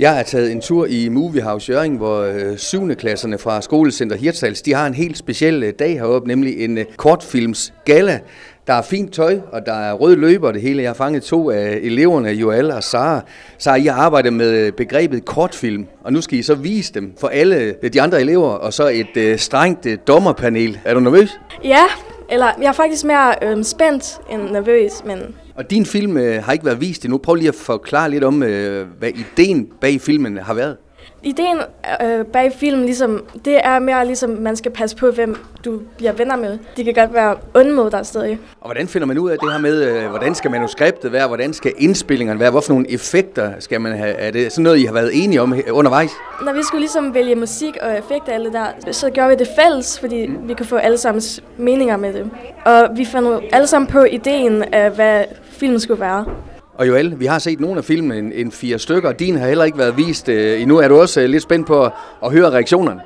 Jeg er taget en tur i Moviehouse Jøring, hvor øh, 7. klasserne fra Skolecenter Hirtshals, de har en helt speciel øh, dag heroppe, nemlig en øh, kortfilms gala. Der er fint tøj, og der er rød løber det hele. Jeg har fanget to af eleverne, Joel og Sara. Så I har arbejdet med begrebet kortfilm, og nu skal I så vise dem for alle de andre elever, og så et strengt dommerpanel. Er du nervøs? Ja, eller jeg er faktisk mere øh, spændt end nervøs, men Og din film øh, har ikke været vist endnu. Prøv lige at forklare lidt om, øh, hvad ideen bag filmen har været ideen øh, bag filmen, ligesom, det er mere ligesom, man skal passe på, hvem du bliver venner med. De kan godt være onde mod dig stadig. Og hvordan finder man ud af det her med, øh, hvordan skal manuskriptet være, hvordan skal indspillingerne være, hvorfor nogle effekter skal man have? Er det sådan noget, I har været enige om undervejs? Når vi skulle ligesom vælge musik og effekter det der, så gjorde vi det fælles, fordi vi kunne få alle sammens meninger med det. Og vi fandt alle sammen på ideen af, hvad filmen skulle være. Og Joel, vi har set nogle af filmene, en, en fire stykker, og din har heller ikke været vist øh, endnu. Er du også øh, lidt spændt på at, at høre reaktionerne?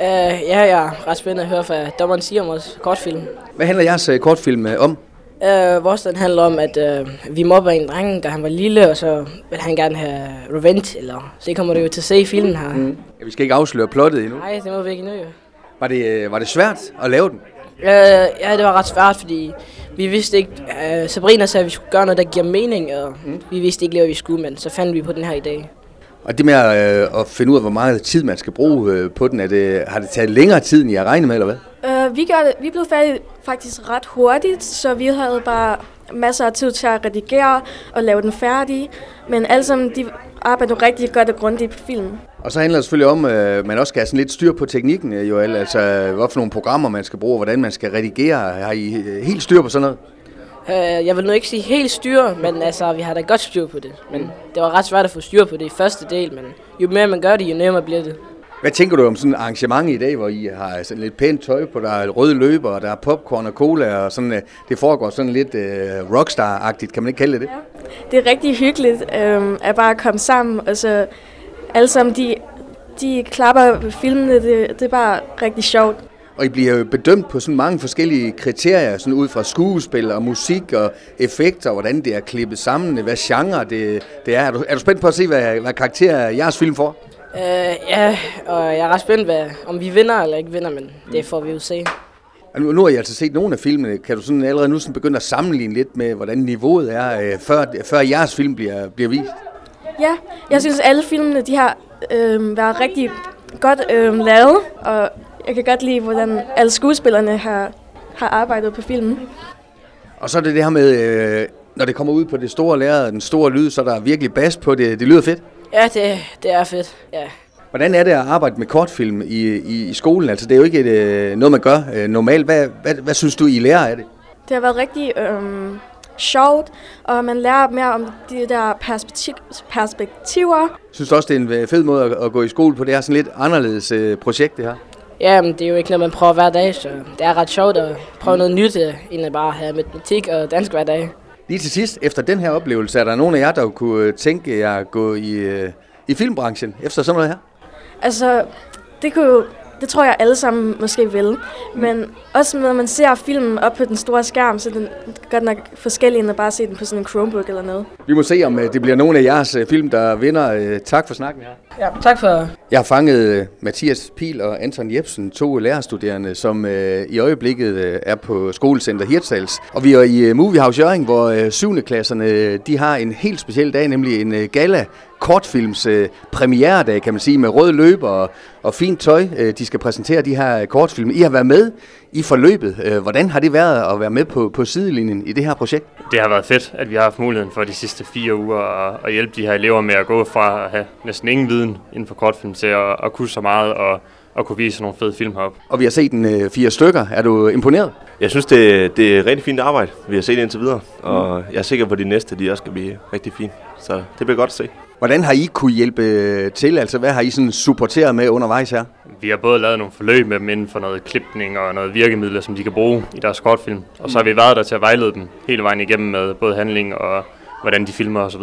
Uh, ja, jeg er ret spændt at høre, hvad dommeren siger om vores kortfilm. Hvad handler jeres øh, kortfilm øh, om? Uh, vores den handler om, at uh, vi mobber en dreng, da han var lille, og så vil han gerne have revenge, eller så det kommer du jo til at se i filmen her. Mm. Ja, vi skal ikke afsløre plottet endnu. Nej, det må vi ikke endnu. Var det, øh, var det svært at lave den? Uh, ja, det var ret svært, fordi vi vidste ikke... Uh, Sabrina sagde, at vi skulle gøre noget, der giver mening, og mm. vi vidste ikke lige, hvad vi skulle, men så fandt vi på den her idé. Og det med at, øh, at finde ud af, hvor meget tid man skal bruge øh, på den, er det, har det taget længere tid, end I har regnet med, eller hvad? Uh, vi, gjorde det, vi blev færdige faktisk ret hurtigt, så vi havde bare masser af tid til at redigere og lave den færdig. Men alle sammen, de arbejdede rigtig godt og grundigt på filmen. Og så handler det selvfølgelig om, at øh, man også skal have sådan lidt styr på teknikken, øh, Joel. Altså, hvad for nogle programmer man skal bruge, og hvordan man skal redigere. Har I øh, helt styr på sådan noget? Jeg vil nu ikke sige helt styr, men altså, vi har da godt styr på det. Men det var ret svært at få styr på det i første del, men jo mere man gør det, jo nemmere bliver det. Hvad tænker du om sådan et arrangement i dag, hvor I har sådan lidt pænt tøj på, der er røde løber, og der er popcorn og cola, og sådan, øh, det foregår sådan lidt øh, rockstar-agtigt, kan man ikke kalde det det? Det er rigtig hyggeligt øhm, at bare komme sammen, og så alle sammen, de, de klapper på filmene, det, det er bare rigtig sjovt. Og I bliver jo bedømt på sådan mange forskellige kriterier, sådan ud fra skuespil og musik og effekter, og hvordan det er klippet sammen, hvad genre det, det er. Er du, er du spændt på at se, hvad, hvad karakter jeres film får? Uh, ja, og jeg er ret spændt, hvad, om vi vinder eller ikke vinder, men det får vi jo se. Nu, nu har jeg altså set nogle af filmene. Kan du sådan allerede nu sådan begynde at sammenligne lidt med, hvordan niveauet er, øh, før, før jeres film bliver, bliver vist? Ja, jeg synes, alle filmene, de har øhm, været rigtig godt øhm, lavet, og jeg kan godt lide, hvordan alle skuespillerne har, har arbejdet på filmen. Og så er det det her med, øh, når det kommer ud på det store lærred, den store lyd, så er der virkelig bas på det. Det lyder fedt. Ja, det, det er fedt, ja. Hvordan er det at arbejde med kortfilm i, i, i skolen? Altså, det er jo ikke et, øh, noget, man gør øh, normalt. Hvad, hvad, hvad synes du, I lærer af det? Det har været rigtig øhm, sjovt, og man lærer mere om de der perspektiv- perspektiver. Synes du også, det er en øh, fed måde at, at gå i skole på? Det er sådan lidt anderledes øh, projekt, det her. Ja, men det er jo ikke noget, man prøver hver dag, så det er ret sjovt at prøve noget nyt, øh, end at bare have matematik og dansk hver dag. Lige til sidst, efter den her oplevelse, er der nogen af jer, der kunne øh, tænke jer at gå i, øh, i filmbranchen efter sådan noget her? Altså, det kunne jo, det tror jeg alle sammen måske vil. Men også når man ser filmen op på den store skærm, så er den godt nok forskellig, end at bare se den på sådan en Chromebook eller noget. Vi må se, om øh, det bliver nogen af jeres øh, film, der vinder. Øh, Tak for snakken her. Ja, tak for... Jeg har fanget Mathias Pil og Anton Jebsen, to lærerstuderende, som i øjeblikket er på skolecenter Hirtshals. Og vi er i Movie House Jørgen, hvor 7. klasserne de har en helt speciel dag, nemlig en gala kortfilms øh, premieredag, kan man sige, med røde løber og, og fint tøj. Øh, de skal præsentere de her øh, kortfilm. I har været med i forløbet. Øh, hvordan har det været at være med på, på sidelinjen i det her projekt? Det har været fedt, at vi har haft muligheden for de sidste fire uger at, at hjælpe de her elever med at gå fra at have næsten ingen viden inden for kortfilm til at, at kunne så meget og at kunne vise nogle fede film heroppe. Og vi har set en øh, fire stykker. Er du imponeret? Jeg synes, det, det er rigtig fint arbejde, vi har set indtil videre. Og jeg er sikker på, at de næste de også skal blive rigtig fine. Så det bliver godt at se. Hvordan har I kunne hjælpe øh, til? Altså, hvad har I sådan supporteret med undervejs her? Vi har både lavet nogle forløb med dem inden for noget klipning og noget virkemidler, som de kan bruge i deres kortfilm. Og så har vi været der til at vejlede dem hele vejen igennem med både handling og hvordan de filmer osv.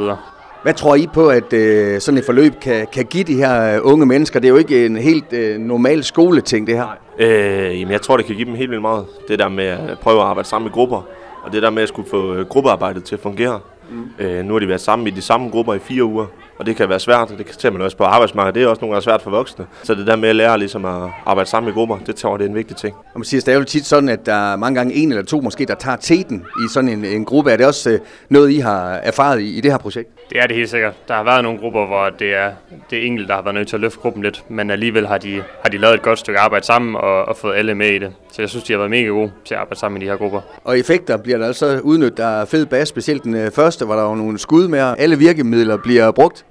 Hvad tror I på, at øh, sådan et forløb kan, kan give de her øh, unge mennesker? Det er jo ikke en helt øh, normal skoleting, det her. Øh, jamen, jeg tror, det kan give dem helt vildt meget. Det der med at prøve at arbejde sammen i grupper. Og det der med at skulle få øh, gruppearbejdet til at fungere. Mm. Øh, nu har de været sammen i de samme grupper i fire uger. Og det kan være svært, og det kan man også på arbejdsmarkedet, det er også nogle gange svært for voksne. Så det der med at lære ligesom at arbejde sammen i grupper, det tror jeg, det er en vigtig ting. Og man siger, det er jo tit sådan, at der er mange gange en eller to måske, der tager teten i sådan en, en gruppe. Er det også øh, noget, I har erfaret i, i det her projekt? Det er det helt sikkert. Der har været nogle grupper, hvor det er det enkelte, der har været nødt til at løfte gruppen lidt, men alligevel har de, har de lavet et godt stykke arbejde sammen og, og fået alle med i det. Så jeg synes, de har været mega gode til at arbejde sammen i de her grupper. Og effekter bliver der altså udnyttet. Der er fed bas, specielt den øh, første, hvor der var nogle skud med. Alle virkemidler bliver brugt.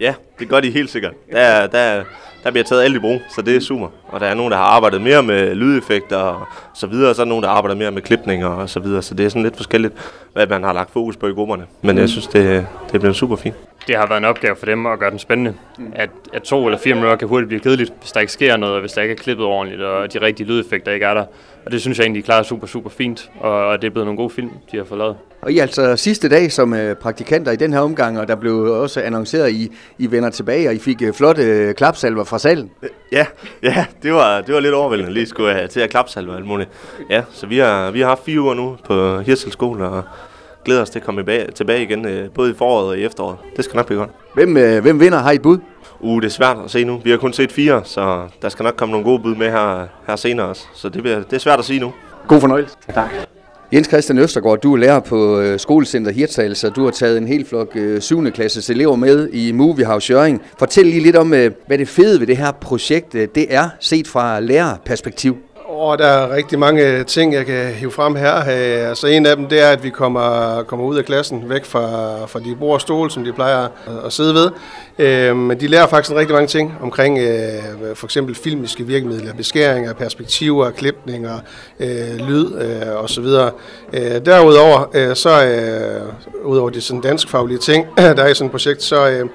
Ja, det gør de helt sikkert. Der, der, der bliver taget alt i brug, så det er super. Og der er nogen, der har arbejdet mere med lydeffekter og så videre, og så er der nogen, der arbejder mere med klipninger og så videre. Så det er sådan lidt forskelligt, hvad man har lagt fokus på i grupperne. Men mm. jeg synes, det, det er blevet super fint. Det har været en opgave for dem at gøre den spændende. Mm. At, at to eller fire minutter kan hurtigt blive kedeligt, hvis der ikke sker noget, og hvis der ikke er klippet ordentligt, og de rigtige lydeffekter ikke er der. Og det synes jeg egentlig, de klarer super, super fint, og det er blevet nogle gode film, de har fået lavet. Og I er altså sidste dag som uh, praktikanter i den her omgang, og der blev også annonceret, at I, I vender tilbage, og I fik uh, flotte uh, klapsalver fra salen. Ja, ja det, var, det var lidt overvældende lige skulle have til at klapsalve alt muligt. Ja, så vi har, vi har haft fire uger nu på Hirsel Skole, og glæder os til at komme tilbage igen, både i foråret og i efteråret. Det skal nok blive godt. Hvem, hvem vinder? Har I et bud? Uh, det er svært at se nu. Vi har kun set fire, så der skal nok komme nogle gode bud med her, her senere også. Så det, bliver, det er svært at sige nu. God fornøjelse. Tak. Jens Christian Østergaard, du er lærer på øh, Skolecenter Hirtshals, og du har taget en hel flok øh, 7. klasses elever med i Movie House Jøring. Fortæl lige lidt om, øh, hvad det fede ved det her projekt det er, set fra lærerperspektiv. Og der er rigtig mange ting, jeg kan hive frem her. Øh, altså en af dem, det er, at vi kommer, kommer ud af klassen, væk fra, fra de bord og stole, som de plejer at sidde ved. Øh, men de lærer faktisk rigtig mange ting omkring øh, for eksempel filmiske virkemidler, beskæringer, perspektiver, klipninger, lyd osv. Derudover, så udover de sådan danskfaglige ting, der er i sådan et projekt, så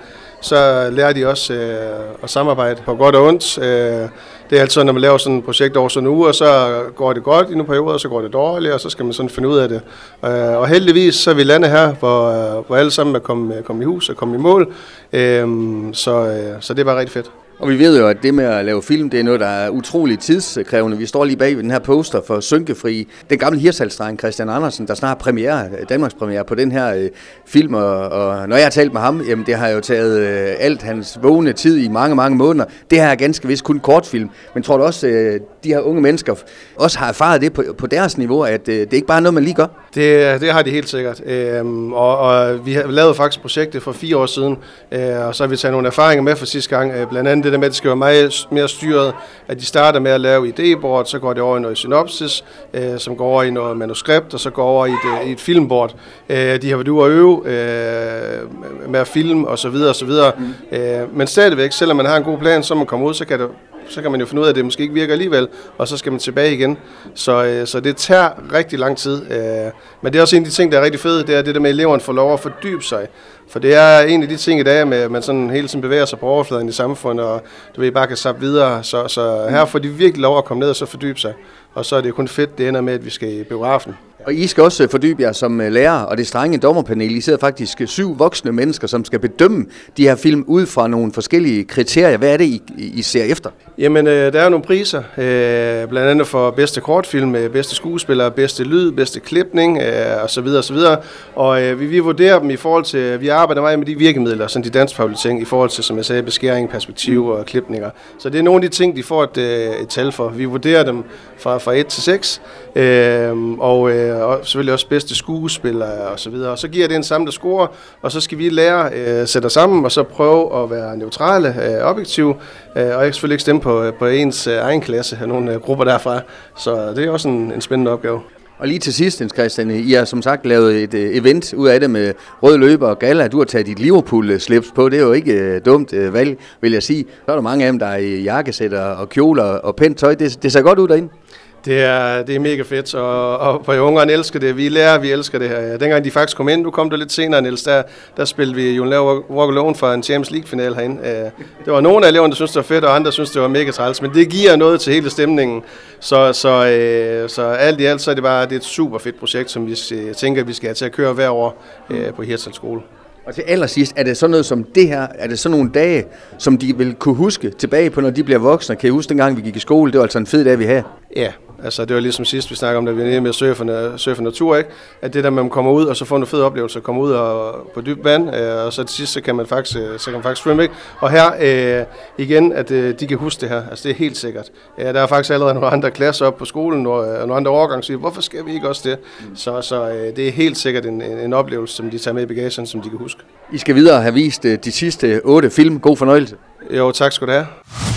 så lærer de også øh, at samarbejde på godt og ondt. Øh, det er altid, når man laver sådan et projekt over sådan en uge, og så går det godt i nogle perioder, og så går det dårligt, og så skal man sådan finde ud af det. Øh, og heldigvis så er vi landet her, hvor, øh, hvor alle sammen er kommet, øh, kommet i hus og kommet i mål. Øh, så, øh, så det var rigtig fedt. Og vi ved jo, at det med at lave film, det er noget, der er utroligt tidskrævende. Vi står lige bag ved den her poster for Synkefri. Den gamle hirsalsdreng Christian Andersen, der snart har premiere, Danmarks premiere på den her øh, film. Og, og når jeg har talt med ham, jamen det har jo taget øh, alt hans vågne tid i mange, mange måneder. Det her er ganske vist kun kortfilm. Men tror du også, øh, de her unge mennesker også har erfaret det på, på deres niveau, at øh, det er ikke bare noget, man lige gør? Det, det har de helt sikkert. Øhm, og, og vi har lavet faktisk projektet for fire år siden, øh, og så har vi taget nogle erfaringer med fra sidste gang. Øh, blandt andet det der med, at det skal være meget mere styret, at de starter med at lave idébord, så går det over i noget synopsis, øh, som går over i noget manuskript, og så går over i et, i et filmbord. Øh, de har været ude at øve øh, med at filme osv. osv. Mm. Øh, men stadigvæk, selvom man har en god plan, så man kommer ud, så kan det så kan man jo finde ud af, at det måske ikke virker alligevel, og så skal man tilbage igen. Så, øh, så det tager rigtig lang tid. Øh, men det er også en af de ting, der er rigtig fede, det er det der med, at eleverne får lov at fordybe sig. For det er en af de ting i dag, med, at man sådan hele tiden bevæger sig på overfladen i samfundet, og du ved, bare kan sappe videre. Så, så her får de virkelig lov at komme ned og så fordybe sig. Og så er det kun fedt, det ender med, at vi skal i biografen. Og I skal også øh, fordybe jer som øh, lærer, og det strenge dommerpanel. I sidder faktisk øh, syv voksne mennesker, som skal bedømme de her film ud fra nogle forskellige kriterier. Hvad er det, I, I ser efter? Jamen, øh, der er nogle priser, øh, blandt andet for bedste kortfilm, bedste skuespiller, bedste lyd, bedste klipning osv. osv. Og vi, vi vurderer dem i forhold til, vi arbejder meget med de virkemidler, sådan de danskfaglige ting, i forhold til, som jeg sagde, beskæring, perspektiv og klipninger. Så det er nogle af de ting, de får et, et tal for. Vi vurderer dem fra, fra 1 til 6, og Øh, og selvfølgelig også bedste skuespiller og så videre. Og så giver det en samlet score, og så skal vi lære øh, sætte os sammen, og så prøve at være neutrale, øh, objektive, øh, og jeg selvfølgelig ikke stemme på, øh, på ens øh, egen klasse, af nogle øh, grupper derfra. Så det er også en, en spændende opgave. Og lige til sidst, Jens Christian, I har som sagt lavet et øh, event ud af det med rød løber og gala. Du har taget dit Liverpool-slips på. Det er jo ikke dumt valg, vil jeg sige. Så er der mange af dem, der er i jakkesætter og kjoler og pænt tøj. Det, det ser godt ud derinde. Det er, det er mega fedt, og, og på ungerne elsker det. Vi lærer, vi elsker det her. Dengang de faktisk kom ind, du kom du lidt senere, Niels, der, der spillede vi jo Walk Alone for en Champions League-final herinde. Det var nogle af eleverne, der syntes, det var fedt, og andre synes det var mega træls, men det giver noget til hele stemningen. Så, så, øh, så alt i alt, så er det bare det er et super fedt projekt, som vi tænker, vi skal have til at køre hver år øh, på Hirtshals Skole. Og til allersidst, er det sådan noget som det her, er det sådan nogle dage, som de vil kunne huske tilbage på, når de bliver voksne? Kan I huske dengang, vi gik i skole? Det var altså en fed dag, vi havde. Ja, Altså det var ligesom sidst, vi snakkede om, da vi var nede med surfe, surfe natur, ikke? At det der med, at man kommer ud, og så får en fed oplevelse, komme ud og, på dyb vand, øh, og så til sidst, så kan man faktisk, øh, så kan man faktisk svømme, ikke? Og her øh, igen, at øh, de kan huske det her. Altså det er helt sikkert. Ja, der er faktisk allerede nogle andre klasser op på skolen, og øh, nogle andre årgange siger, hvorfor skal vi ikke også det? Så, så øh, det er helt sikkert en, en, en oplevelse, som de tager med i bagagen, som de kan huske. I skal videre have vist øh, de sidste otte film. God fornøjelse. Jo, tak skal du have.